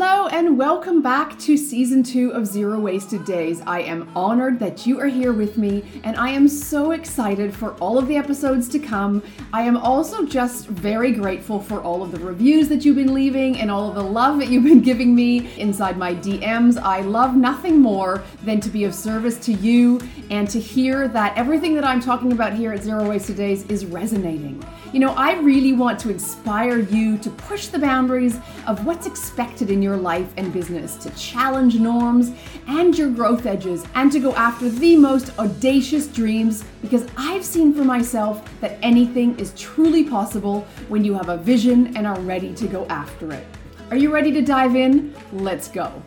Hello, and welcome back to season two of Zero Wasted Days. I am honored that you are here with me, and I am so excited for all of the episodes to come. I am also just very grateful for all of the reviews that you've been leaving and all of the love that you've been giving me inside my DMs. I love nothing more than to be of service to you and to hear that everything that I'm talking about here at Zero Wasted Days is resonating. You know, I really want to inspire you to push the boundaries of what's expected in your life and business, to challenge norms and your growth edges, and to go after the most audacious dreams because I've seen for myself that anything is truly possible when you have a vision and are ready to go after it. Are you ready to dive in? Let's go.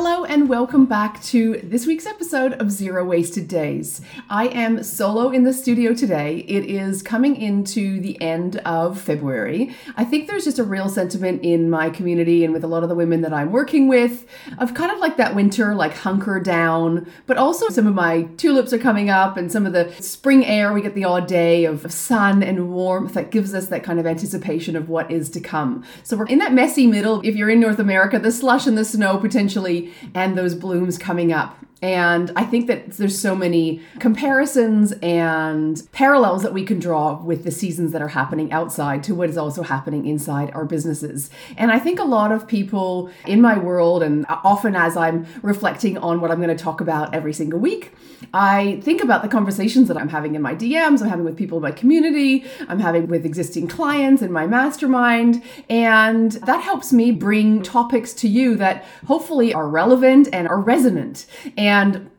Hello, and welcome back to this week's episode of Zero Wasted Days. I am solo in the studio today. It is coming into the end of February. I think there's just a real sentiment in my community and with a lot of the women that I'm working with of kind of like that winter, like hunker down, but also some of my tulips are coming up and some of the spring air. We get the odd day of sun and warmth that gives us that kind of anticipation of what is to come. So we're in that messy middle. If you're in North America, the slush and the snow potentially and those blooms coming up. And I think that there's so many comparisons and parallels that we can draw with the seasons that are happening outside to what is also happening inside our businesses. And I think a lot of people in my world, and often as I'm reflecting on what I'm going to talk about every single week, I think about the conversations that I'm having in my DMs, I'm having with people in my community, I'm having with existing clients in my mastermind. And that helps me bring topics to you that hopefully are relevant and are resonant. And and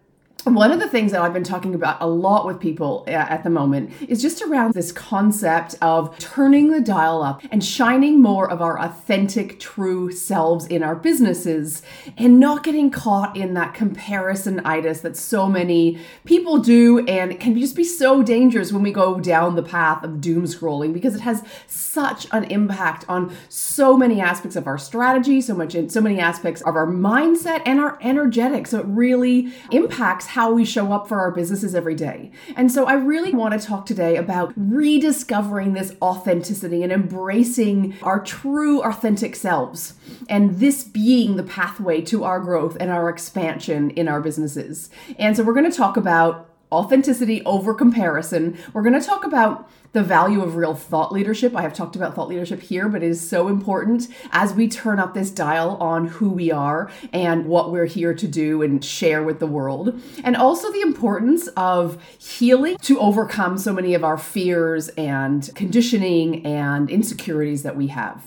one of the things that I've been talking about a lot with people uh, at the moment is just around this concept of turning the dial up and shining more of our authentic, true selves in our businesses and not getting caught in that comparison comparisonitis that so many people do. And can just be so dangerous when we go down the path of doom scrolling because it has such an impact on so many aspects of our strategy, so much so many aspects of our mindset and our energetics. So it really impacts how we show up for our businesses every day. And so I really want to talk today about rediscovering this authenticity and embracing our true authentic selves. And this being the pathway to our growth and our expansion in our businesses. And so we're going to talk about authenticity over comparison. We're going to talk about the value of real thought leadership. I have talked about thought leadership here, but it is so important as we turn up this dial on who we are and what we're here to do and share with the world. And also the importance of healing to overcome so many of our fears and conditioning and insecurities that we have.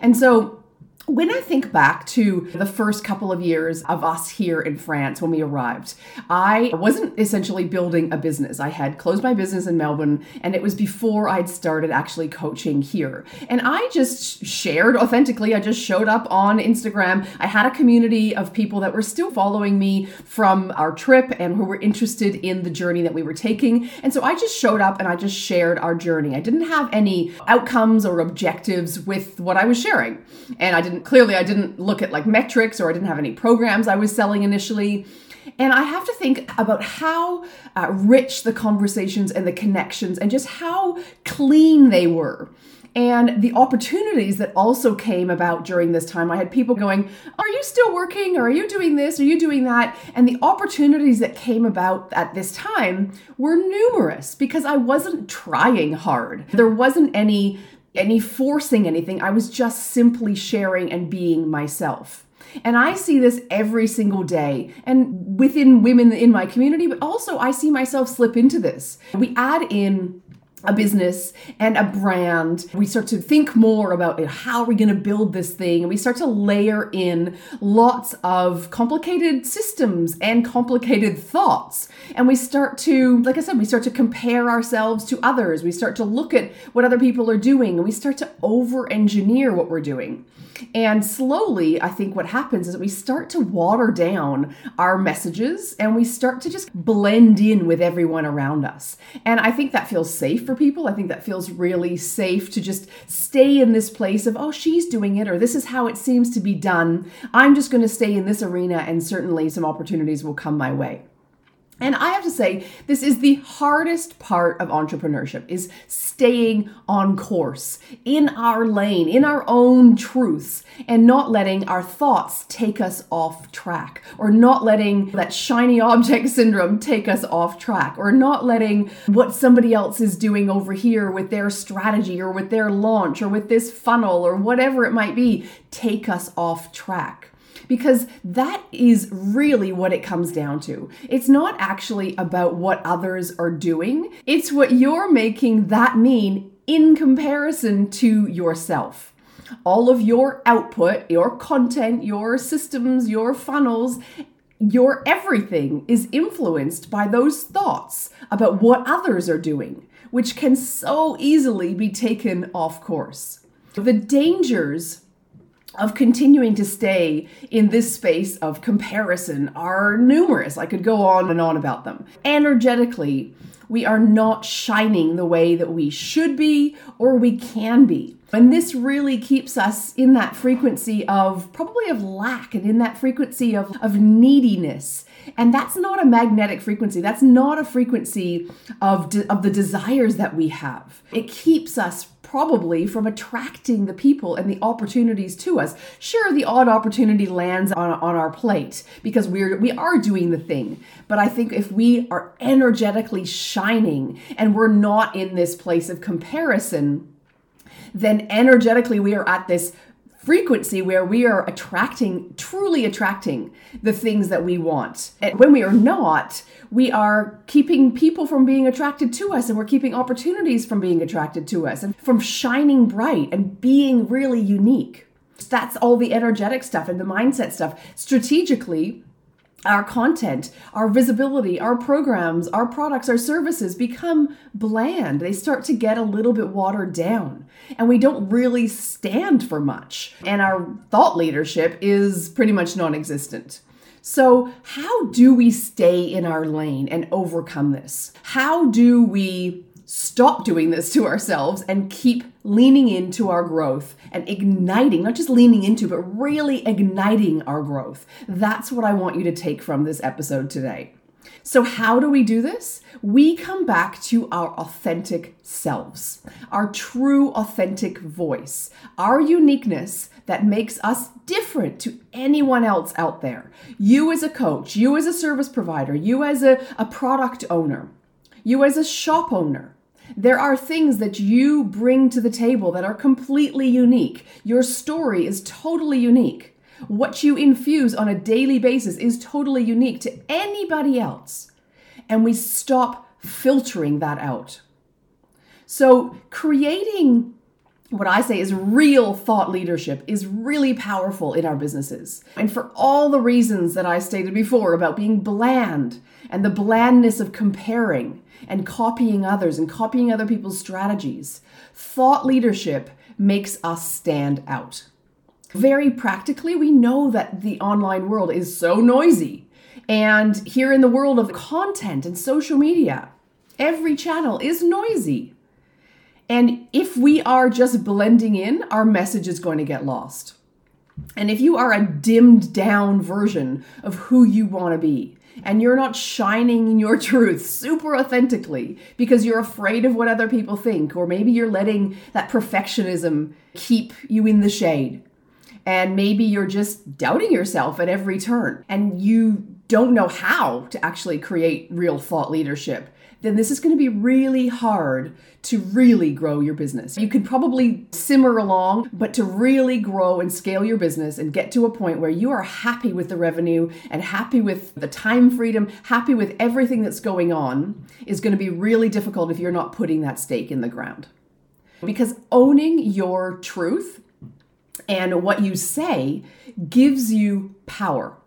And so, when I think back to the first couple of years of us here in France when we arrived, I wasn't essentially building a business. I had closed my business in Melbourne and it was before I'd started actually coaching here. And I just shared authentically. I just showed up on Instagram. I had a community of people that were still following me from our trip and who were interested in the journey that we were taking. And so I just showed up and I just shared our journey. I didn't have any outcomes or objectives with what I was sharing. And I didn't didn't clearly I didn't look at like metrics or I didn't have any programs I was selling initially. And I have to think about how uh, rich the conversations and the connections and just how clean they were. And the opportunities that also came about during this time. I had people going, Are you still working? Or are you doing this? Are you doing that? And the opportunities that came about at this time were numerous because I wasn't trying hard. There wasn't any any forcing anything. I was just simply sharing and being myself. And I see this every single day and within women in my community, but also I see myself slip into this. We add in a business and a brand. We start to think more about how are we going to build this thing. And we start to layer in lots of complicated systems and complicated thoughts. And we start to, like I said, we start to compare ourselves to others. We start to look at what other people are doing and we start to over engineer what we're doing. And slowly, I think what happens is we start to water down our messages and we start to just blend in with everyone around us. And I think that feels safe for people. I think that feels really safe to just stay in this place of, oh, she's doing it, or this is how it seems to be done. I'm just going to stay in this arena, and certainly some opportunities will come my way. And I have to say, this is the hardest part of entrepreneurship is staying on course, in our lane, in our own truths, and not letting our thoughts take us off track, or not letting that shiny object syndrome take us off track, or not letting what somebody else is doing over here with their strategy or with their launch or with this funnel or whatever it might be take us off track because that is really what it comes down to. It's not actually about what others are doing, it's what you're making that mean in comparison to yourself. All of your output, your content, your systems, your funnels, your everything is influenced by those thoughts about what others are doing, which can so easily be taken off course. The dangers of continuing to stay in this space of comparison are numerous. I could go on and on about them. Energetically, we are not shining the way that we should be or we can be. And this really keeps us in that frequency of probably of lack and in that frequency of, of neediness. And that's not a magnetic frequency. That's not a frequency of, de- of the desires that we have. It keeps us probably from attracting the people and the opportunities to us. Sure, the odd opportunity lands on, on our plate because we're we are doing the thing. But I think if we are energetically shining and we're not in this place of comparison, then energetically we are at this frequency where we are attracting, truly attracting the things that we want. And when we are not, we are keeping people from being attracted to us and we're keeping opportunities from being attracted to us and from shining bright and being really unique. That's all the energetic stuff and the mindset stuff. Strategically, our content, our visibility, our programs, our products, our services become bland. They start to get a little bit watered down, and we don't really stand for much. And our thought leadership is pretty much non existent. So, how do we stay in our lane and overcome this? How do we stop doing this to ourselves and keep leaning into our growth and igniting, not just leaning into, but really igniting our growth. That's what I want you to take from this episode today. So, how do we do this? We come back to our authentic selves, our true authentic voice, our uniqueness that makes us different to anyone else out there. You as a coach, you as a service provider, you as a, a product owner, you as a shop owner, there are things that you bring to the table that are completely unique. Your story is totally unique. What you infuse on a daily basis is totally unique to anybody else. And we stop filtering that out. So, creating what I say is real thought leadership is really powerful in our businesses. And for all the reasons that I stated before about being bland and the blandness of comparing and copying others and copying other people's strategies. Thought leadership makes us stand out. Very practically, we know that the online world is so noisy. And here in the world of content and social media, every channel is noisy. And if we are just blending in, our message is going to get lost. And if you are a dimmed down version of who you want to be, and you're not shining in your truth super authentically because you're afraid of what other people think, or maybe you're letting that perfectionism keep you in the shade. And maybe you're just doubting yourself at every turn and you don't know how to actually create real thought leadership then this is going to be really hard to really grow your business. You can probably simmer along, but to really grow and scale your business and get to a point where you are happy with the revenue and happy with the time freedom, happy with everything that's going on is going to be really difficult if you're not putting that stake in the ground. Because owning your truth and what you say gives you power.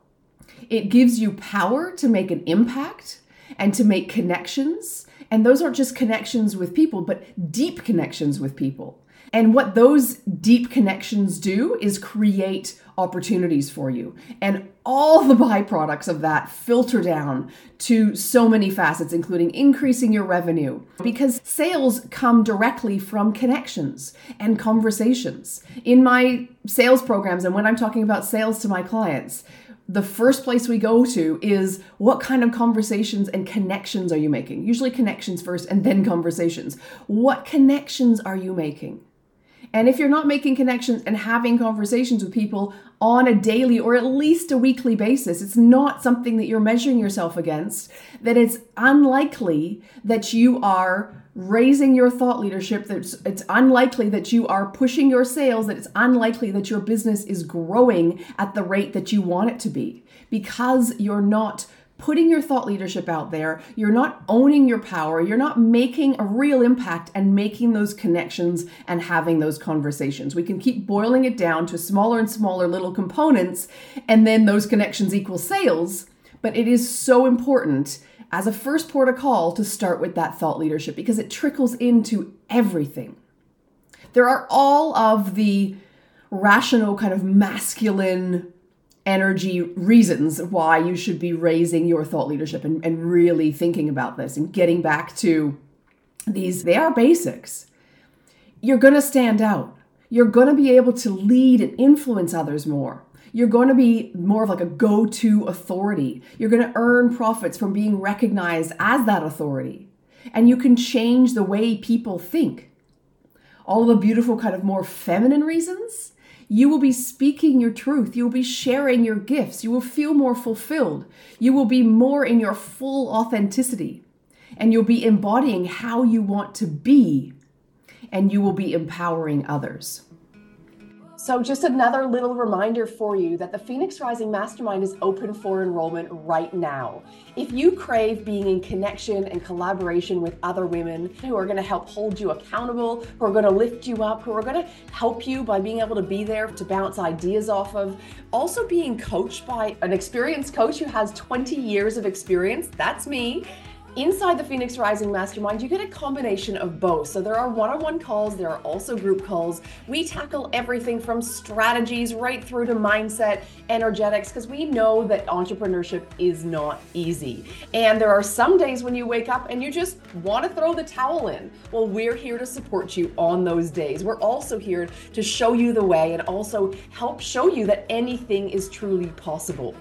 It gives you power to make an impact and to make connections. And those aren't just connections with people, but deep connections with people. And what those deep connections do is create opportunities for you. And all the byproducts of that filter down to so many facets, including increasing your revenue, because sales come directly from connections and conversations. In my sales programs, and when I'm talking about sales to my clients, the first place we go to is what kind of conversations and connections are you making? Usually connections first and then conversations. What connections are you making? And if you're not making connections and having conversations with people on a daily or at least a weekly basis, it's not something that you're measuring yourself against, that it's unlikely that you are raising your thought leadership, that it's unlikely that you are pushing your sales, that it's unlikely that your business is growing at the rate that you want it to be because you're not putting your thought leadership out there. You're not owning your power. You're not making a real impact and making those connections and having those conversations. We can keep boiling it down to smaller and smaller little components, and then those connections equal sales. But it is so important as a first port of call to start with that thought leadership because it trickles into everything. There are all of the rational, kind of masculine energy reasons why you should be raising your thought leadership and, and really thinking about this and getting back to these they are basics. You're going to stand out. You're going to be able to lead and influence others more. You're going to be more of like a go-to authority. You're going to earn profits from being recognized as that authority. And you can change the way people think. All the beautiful kind of more feminine reasons you will be speaking your truth. You will be sharing your gifts. You will feel more fulfilled. You will be more in your full authenticity. And you'll be embodying how you want to be. And you will be empowering others. So, just another little reminder for you that the Phoenix Rising Mastermind is open for enrollment right now. If you crave being in connection and collaboration with other women who are going to help hold you accountable, who are going to lift you up, who are going to help you by being able to be there to bounce ideas off of, also being coached by an experienced coach who has 20 years of experience, that's me Inside the Phoenix Rising Mastermind, you get a combination of both. So there are one on one calls, there are also group calls. We tackle everything from strategies right through to mindset, energetics, because we know that entrepreneurship is not easy. And there are some days when you wake up and you just want to throw the towel in. Well, we're here to support you on those days. We're also here to show you the way and also help show you that anything is truly possible.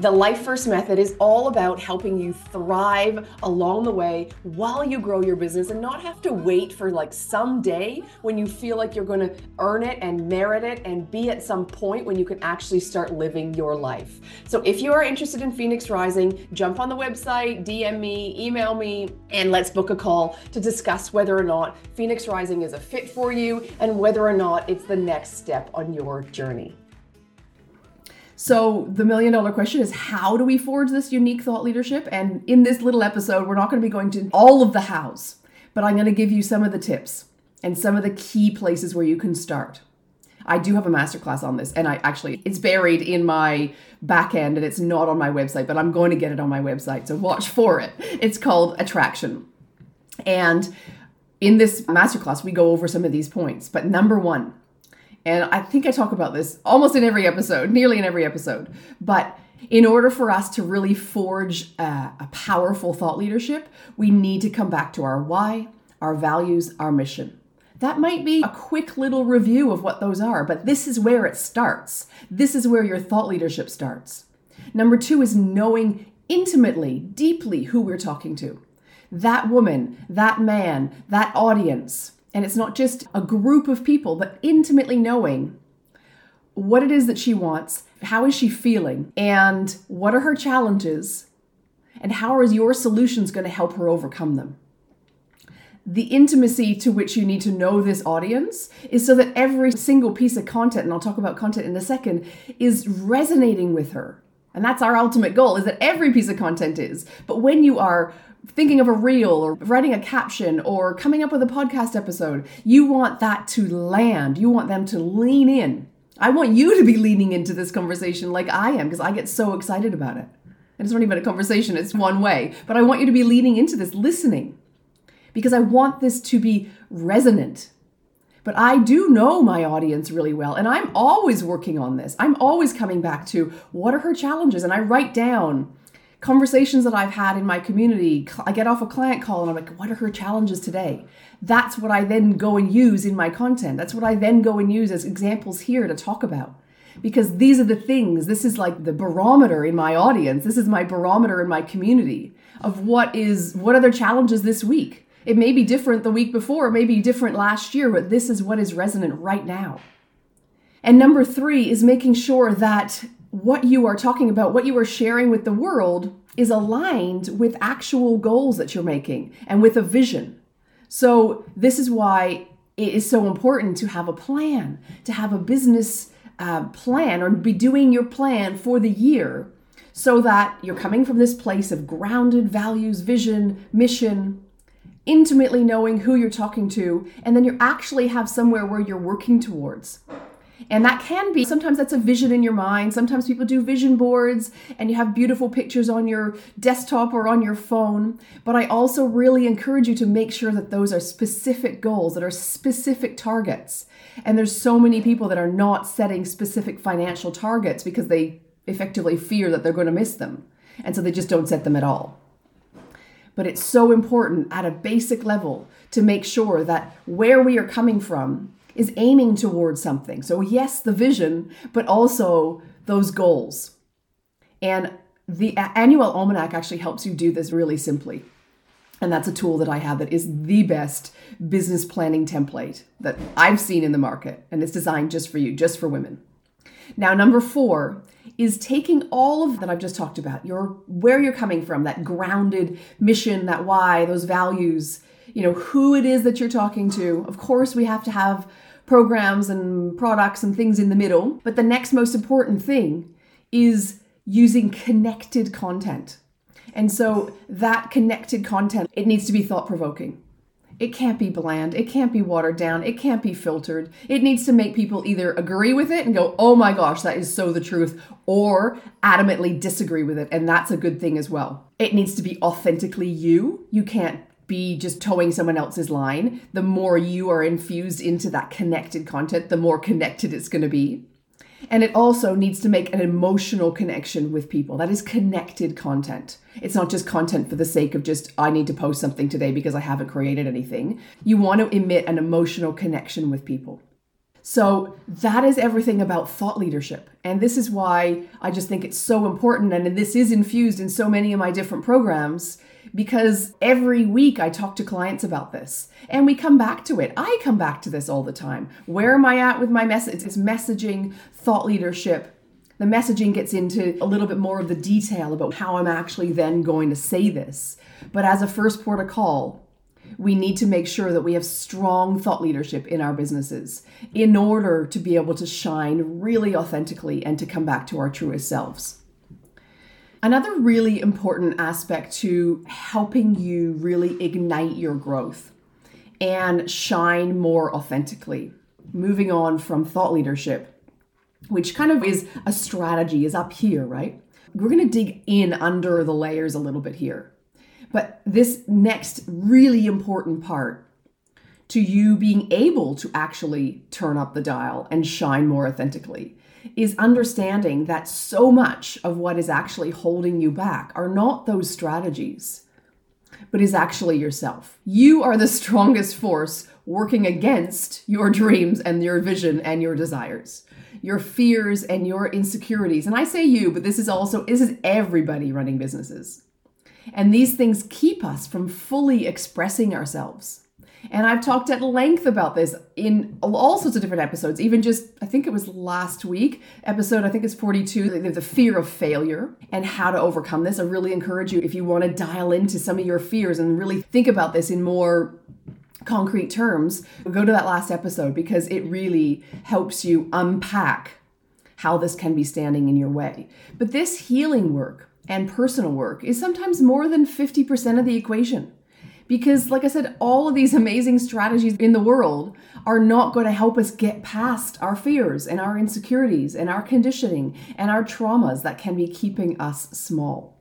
The Life First Method is all about helping you thrive along the way while you grow your business and not have to wait for like some day when you feel like you're going to earn it and merit it and be at some point when you can actually start living your life. So if you are interested in Phoenix Rising, jump on the website, DM me, email me, and let's book a call to discuss whether or not Phoenix Rising is a fit for you and whether or not it's the next step on your journey. So, the million dollar question is how do we forge this unique thought leadership? And in this little episode, we're not going to be going to all of the hows, but I'm going to give you some of the tips and some of the key places where you can start. I do have a masterclass on this, and I actually, it's buried in my back end and it's not on my website, but I'm going to get it on my website. So, watch for it. It's called Attraction. And in this masterclass, we go over some of these points. But number one, and I think I talk about this almost in every episode, nearly in every episode. But in order for us to really forge a, a, powerful thought leadership, we need to come back to our why, our values, our mission. That might be a quick little review of what those are, but this is where it starts. This is where your thought leadership starts. Number two is knowing intimately, deeply who we're talking to. That woman, that man, that audience. And it's not just a group of people, but intimately knowing what it is that she wants, how is she feeling, and what are her challenges, and how is your solutions going to help her overcome them. The intimacy to which you need to know this audience is so that every single piece of content, and I'll talk about content in a second, is resonating with her. And that's our ultimate goal is that every piece of content is. But when you are thinking of a reel or writing a caption or coming up with a podcast episode, you want that to land. You want them to lean in. I want you to be leaning into this conversation like I am because I get so excited about it. And it's not even a conversation, it's one way. But I want you to be leaning into this, listening, because I want this to be resonant. But I do know my audience really well, and I'm always working on this. I'm always coming back to what are her challenges, and I write down conversations that I've had in my community. I get off a client call and I'm like, what are her challenges today? That's what I then go and use in my content. That's what I then go and use as examples here to talk about. because these are the things this is like the barometer in my audience this is my barometer in my community of what is what are their challenges this week it may be different the week before it may be different last year but this is what is resonant right now and number 3 is making sure that what you are talking about what you are sharing with the world is aligned with actual goals that you're making and with a vision so this is why it is so important to have a plan to have a business uh, plan or be doing your plan for the year so that you're coming from this place of grounded values, vision, mission, intimately knowing who you're talking to, and then you actually have somewhere where you're working towards. And that can be sometimes that's a vision in your mind. Sometimes people do vision boards and you have beautiful pictures on your desktop or on your phone. But I also really encourage you to make sure that those are specific goals, that are specific targets. And there's so many people that are not setting specific financial targets because they effectively fear that they're going to miss them. And so they just don't set them at all. But it's so important at a basic level to make sure that where we are coming from is aiming towards something. So, yes, the vision, but also those goals. And the Annuelle Almanac actually helps you do this really simply. And that's a tool that I have that is the best business planning template that I've seen in the market. And it's designed just for you, just for women. Now, number four is taking all of that I've just talked about, your where you're coming from, that grounded mission, that why, those values, you know, who it is that you're talking to. Of course, we have to have programs and products and things in the middle. But the next most important thing is using connected content. And so that connected content, it needs to be thought provoking. It can't be bland. It can't be watered down. It can't be filtered. It needs to make people either agree with it and go, oh my gosh, that is so the truth, or adamantly disagree with it. And that's a good thing as well. It needs to be authentically you. You can't be just towing someone else's line, the more you are infused into that connected content, the more connected it's going to be. And it also needs to make an emotional connection with people. That is connected content. It's not just content for the sake of just, I need to post something today because I haven't created anything. You want to emit an emotional connection with people. So that is everything about thought leadership. And this is why I just think it's so important. And this is infused in so many of my different programs because every week I talk to clients about this and we come back to it. I come back to this all the time. Where am I at with my message? It's messaging, thought leadership. The messaging gets into a little bit more of the detail about how I'm actually then going to say this. But as a first port of call, we need to make sure that we have strong thought leadership in our businesses in order to be able to shine really authentically and to come back to our truest selves. Another really important aspect to helping you really ignite your growth and shine more authentically, moving on from thought leadership, which kind of is a strategy, is up here, right? We're going to dig in under the layers a little bit here. But this next really important part to you being able to actually turn up the dial and shine more authentically is understanding that so much of what is actually holding you back are not those strategies, but is actually yourself. You are the strongest force working against your dreams and your vision and your desires, your fears and your insecurities. And I say you, but this is also this is everybody running businesses. And these things keep us from fully expressing ourselves. And I've talked at length about this in all sorts of different episodes, even just, I think it was last week, episode, I think it's 42, the, fear of failure and how to overcome this. I really encourage you, if you want to dial into some of your fears and really think about this in more concrete terms, go to that last episode because it really helps you unpack how this can be standing in your way. But this healing work and personal work is sometimes more than 50% of the equation. Because, like I said, all of these amazing strategies in the world are not going to help us get past our fears and our insecurities and our conditioning and our traumas that can be keeping us small.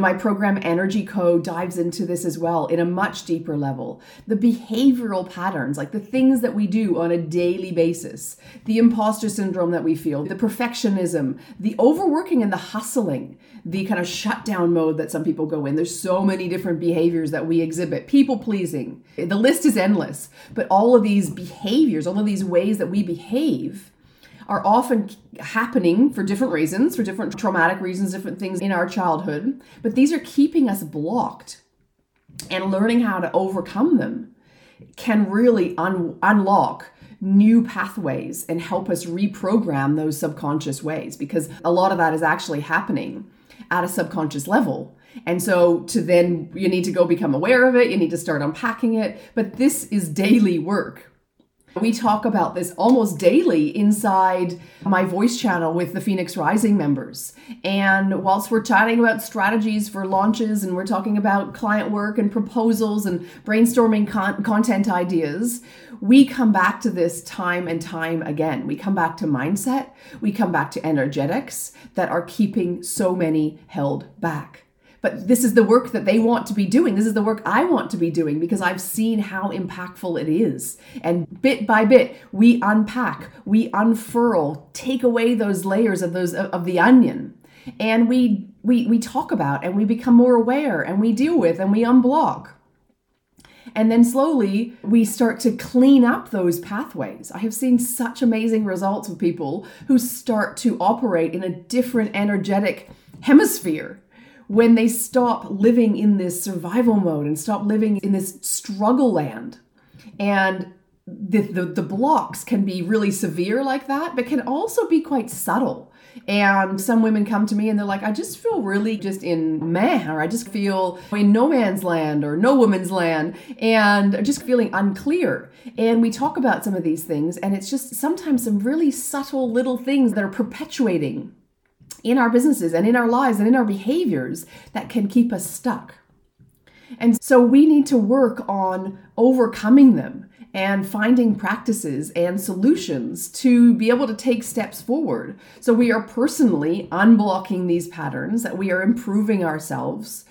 My program Energy Code dives into this as well in a much deeper level. The behavioral patterns, like the things that we do on a daily basis, the imposter syndrome that we feel, the perfectionism, the overworking and the hustling, the kind of shutdown mode that some people go in. There's so many different behaviors that we exhibit, people pleasing. The list is endless, but all of these behaviors, all of these ways that we behave, are often happening for different reasons, for different traumatic reasons, different things in our childhood, but these are keeping us blocked. And learning how to overcome them can really un- unlock new pathways and help us reprogram those subconscious ways because a lot of that is actually happening at a subconscious level. And so to then you need to go become aware of it, you need to start unpacking it, but this is daily work. We talk about this almost daily inside my voice channel with the Phoenix Rising members. And whilst we're chatting about strategies for launches and we're talking about client work and proposals and brainstorming con- content ideas, we come back to this time and time again. We come back to mindset, we come back to energetics that are keeping so many held back but this is the work that they want to be doing. This is the work I want to be doing because I've seen how impactful it is. And bit by bit, we unpack, we unfurl, take away those layers of those of the onion. And we we we talk about and we become more aware and we deal with and we unblock. And then slowly we start to clean up those pathways. I have seen such amazing results with people who start to operate in a different energetic hemisphere when they stop living in this survival mode and stop living in this struggle land. And the, the, the, blocks can be really severe like that, but can also be quite subtle. And some women come to me and they're like, I just feel really just in meh, or I just feel in no man's land or no woman's land, and just feeling unclear. And we talk about some of these things, and it's just sometimes some really subtle little things that are perpetuating in our businesses and in our lives and in our behaviors that can keep us stuck. And so we need to work on overcoming them and finding practices and solutions to be able to take steps forward. So we are personally unblocking these patterns, that we are improving ourselves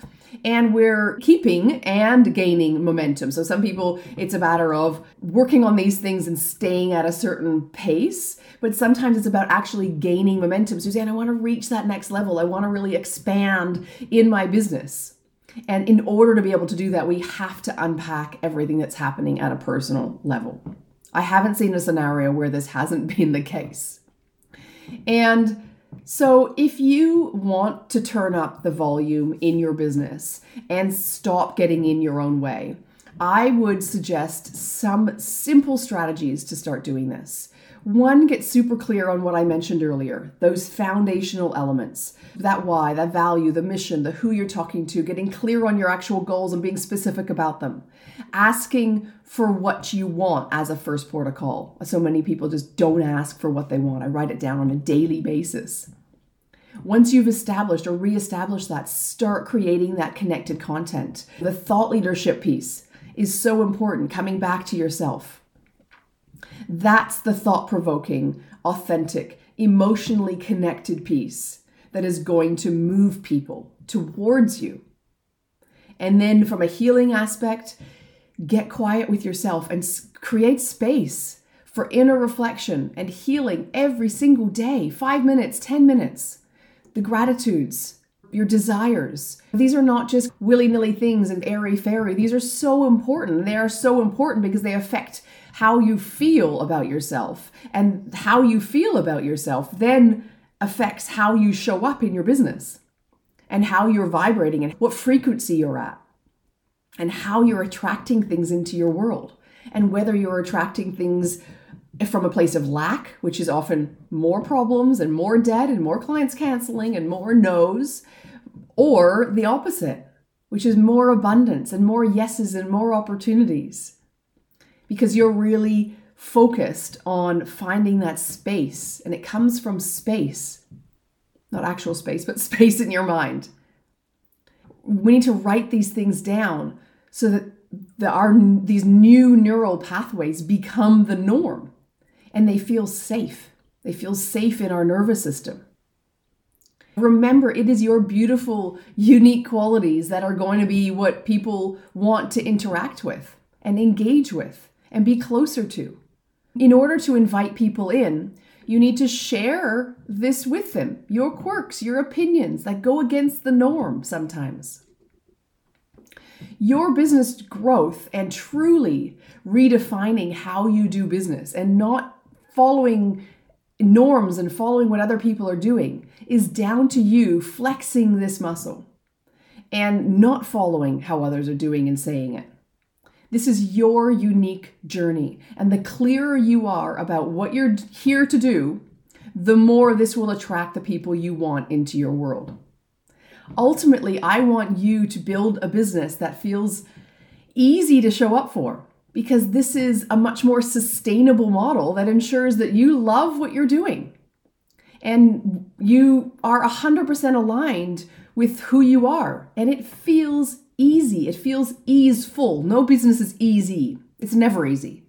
and we're keeping and gaining momentum. So some people, it's a matter of working on these things and staying at a certain pace, but sometimes it's about actually gaining momentum. Suzanne, I want to reach that next level. I want to really expand in my business. And in order to be able to do that, we have to unpack everything that's happening at a personal level. I haven't seen a scenario where this hasn't been the case. And so, if you want to turn up the volume in your business and stop getting in your own way, I would suggest some simple strategies to start doing this. One, get super clear on what I mentioned earlier those foundational elements that why, that value, the mission, the who you're talking to, getting clear on your actual goals and being specific about them. Asking for what you want as a first protocol. So many people just don't ask for what they want. I write it down on a daily basis. Once you've established or reestablished that, start creating that connected content. The thought leadership piece is so important, coming back to yourself. That's the thought provoking, authentic, emotionally connected piece that is going to move people towards you. And then, from a healing aspect, get quiet with yourself and create space for inner reflection and healing every single day five minutes, 10 minutes. The gratitudes, your desires. These are not just willy nilly things and airy fairy. These are so important. They are so important because they affect how you feel about yourself. And how you feel about yourself then affects how you show up in your business and how you're vibrating and what frequency you're at and how you're attracting things into your world and whether you're attracting things from a place of lack, which is often more problems and more debt and more clients canceling and more no's, or the opposite, which is more abundance and more yeses and more opportunities. Because you're really focused on finding that space, and it comes from space, not actual space, but space in your mind. We need to write these things down so that the, our these new neural pathways become the norm and they feel safe. They feel safe in our nervous system. Remember, it is your beautiful, unique qualities that are going to be what people want to interact with and engage with and be closer to. In order to invite people in, you need to share this with them your quirks, your opinions that go against the norm sometimes. Your business growth and truly redefining how you do business and not following norms and following what other people are doing is down to you flexing this muscle and not following how others are doing and saying it. This is your unique journey. And the clearer you are about what you're here to do, the more this will attract the people you want into your world. Ultimately, I want you to build a business that feels easy to show up for because this is a much more sustainable model that ensures that you love what you're doing and you are 100% aligned with who you are and it feels easy. It feels easeful. No business is easy. It's never easy.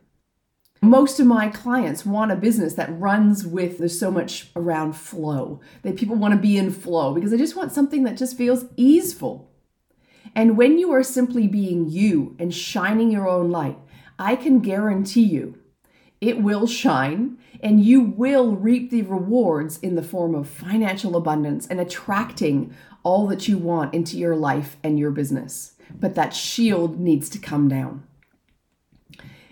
Most of my clients want a business that runs with there's so much around flow. That people want to be in flow because they just want something that just feels easeful. And when you are simply being you and shining your own light, I can guarantee you it will shine and you will reap the rewards in the form of financial abundance and attracting all that you want into your life and your business. But that shield needs to come down.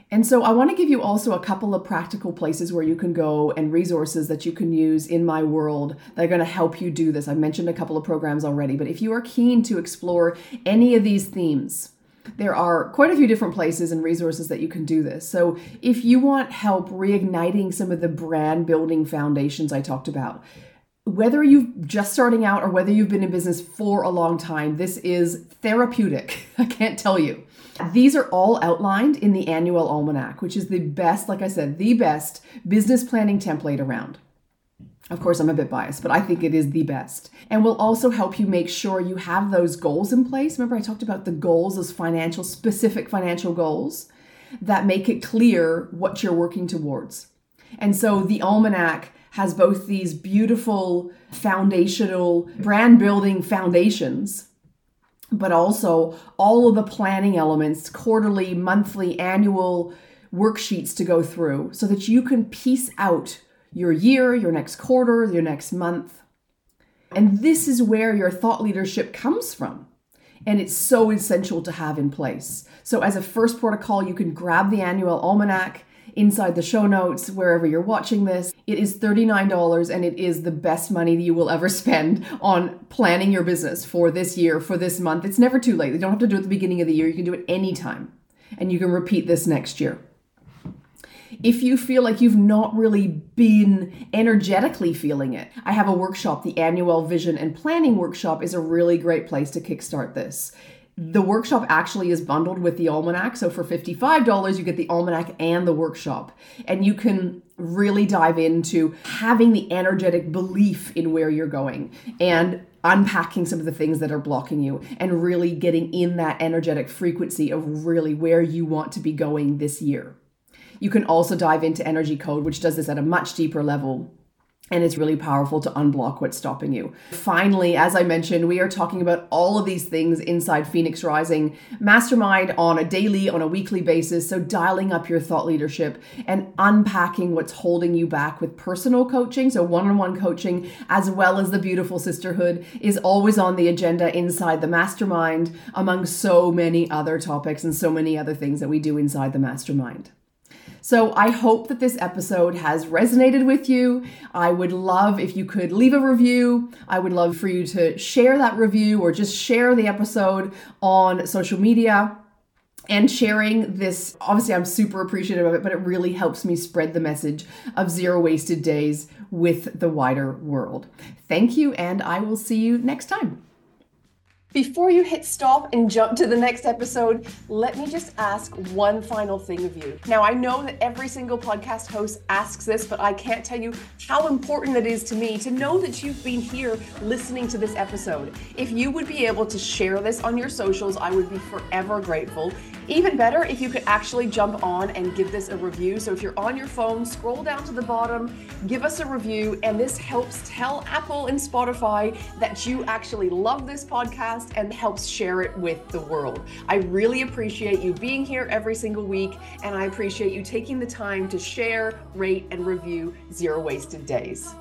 And so I want to give you also a couple of practical places where you can go and resources that you can use in my world that are going to help you do this. I've mentioned a couple of programs already, but if you are keen to explore any of these themes, there are quite a few different places and resources that you can do this. So, if you want help reigniting some of the brand building foundations I talked about, whether you're just starting out or whether you've been in business for a long time, this is therapeutic. I can't tell you. These are all outlined in the Annuelle Almanac, which is the best, like I said, the best business planning template around. Of course, I'm a bit biased, but I think it is the best. And will also help you make sure you have those goals in place. Remember, I talked about the goals as financial, specific financial goals that make it clear what you're working towards. And so the almanac has both these beautiful foundational brand building foundations but also all of the planning elements, quarterly, monthly, annual worksheets to go through so that you can piece out your year, your next quarter, your next month. And this is where your thought leadership comes from. And it's so essential to have in place. So, as a first protocol, you can grab the Annuelle Almanac inside the show notes, wherever you're watching this. It is $39 and it is the best money that you will ever spend on planning your business for this year, for this month. It's never too late. You don't have to do it at the beginning of the year. You can do it anytime and you can repeat this next year. If you feel like you've not really been energetically feeling it, I have a workshop, the annual vision and planning workshop is a really great place to kickstart this the workshop actually is bundled with the almanac. So for $55, you get the almanac and the workshop. And you can really dive into having the energetic belief in where you're going and unpacking some of the things that are blocking you and really getting in that energetic frequency of really where you want to be going this year. You can also dive into Energy Code, which does this at a much deeper level and it's really powerful to unblock what's stopping you. Finally, as I mentioned, we are talking about all of these things inside Phoenix Rising Mastermind on a daily, on a weekly basis. So, dialing up your thought leadership and unpacking what's holding you back with personal coaching. So, one on one coaching, as well as the beautiful sisterhood, is always on the agenda inside the mastermind, among so many other topics and so many other things that we do inside the mastermind. So I hope that this episode has resonated with you. I would love if you could leave a review. I would love for you to share that review or just share the episode on social media and sharing this obviously i'm super appreciative of it but it really helps me spread the message of zero wasted days with the wider world thank you and i will see you next time before you hit stop and jump to the next episode, let me just ask one final thing of you. Now, I know that every single podcast host asks this, but I can't tell you how important it is to me to know that you've been here listening to this episode. If you would be able to share this on your socials, I would be forever grateful. Even better if you could actually jump on and give this a review. So if you're on your phone, scroll down to the bottom, give us a review, and this helps tell Apple and Spotify that you actually love this podcast and helps share it with the world. I really appreciate you being here every single week, and I appreciate you taking the time to share, rate, and review Zero Wasted Days.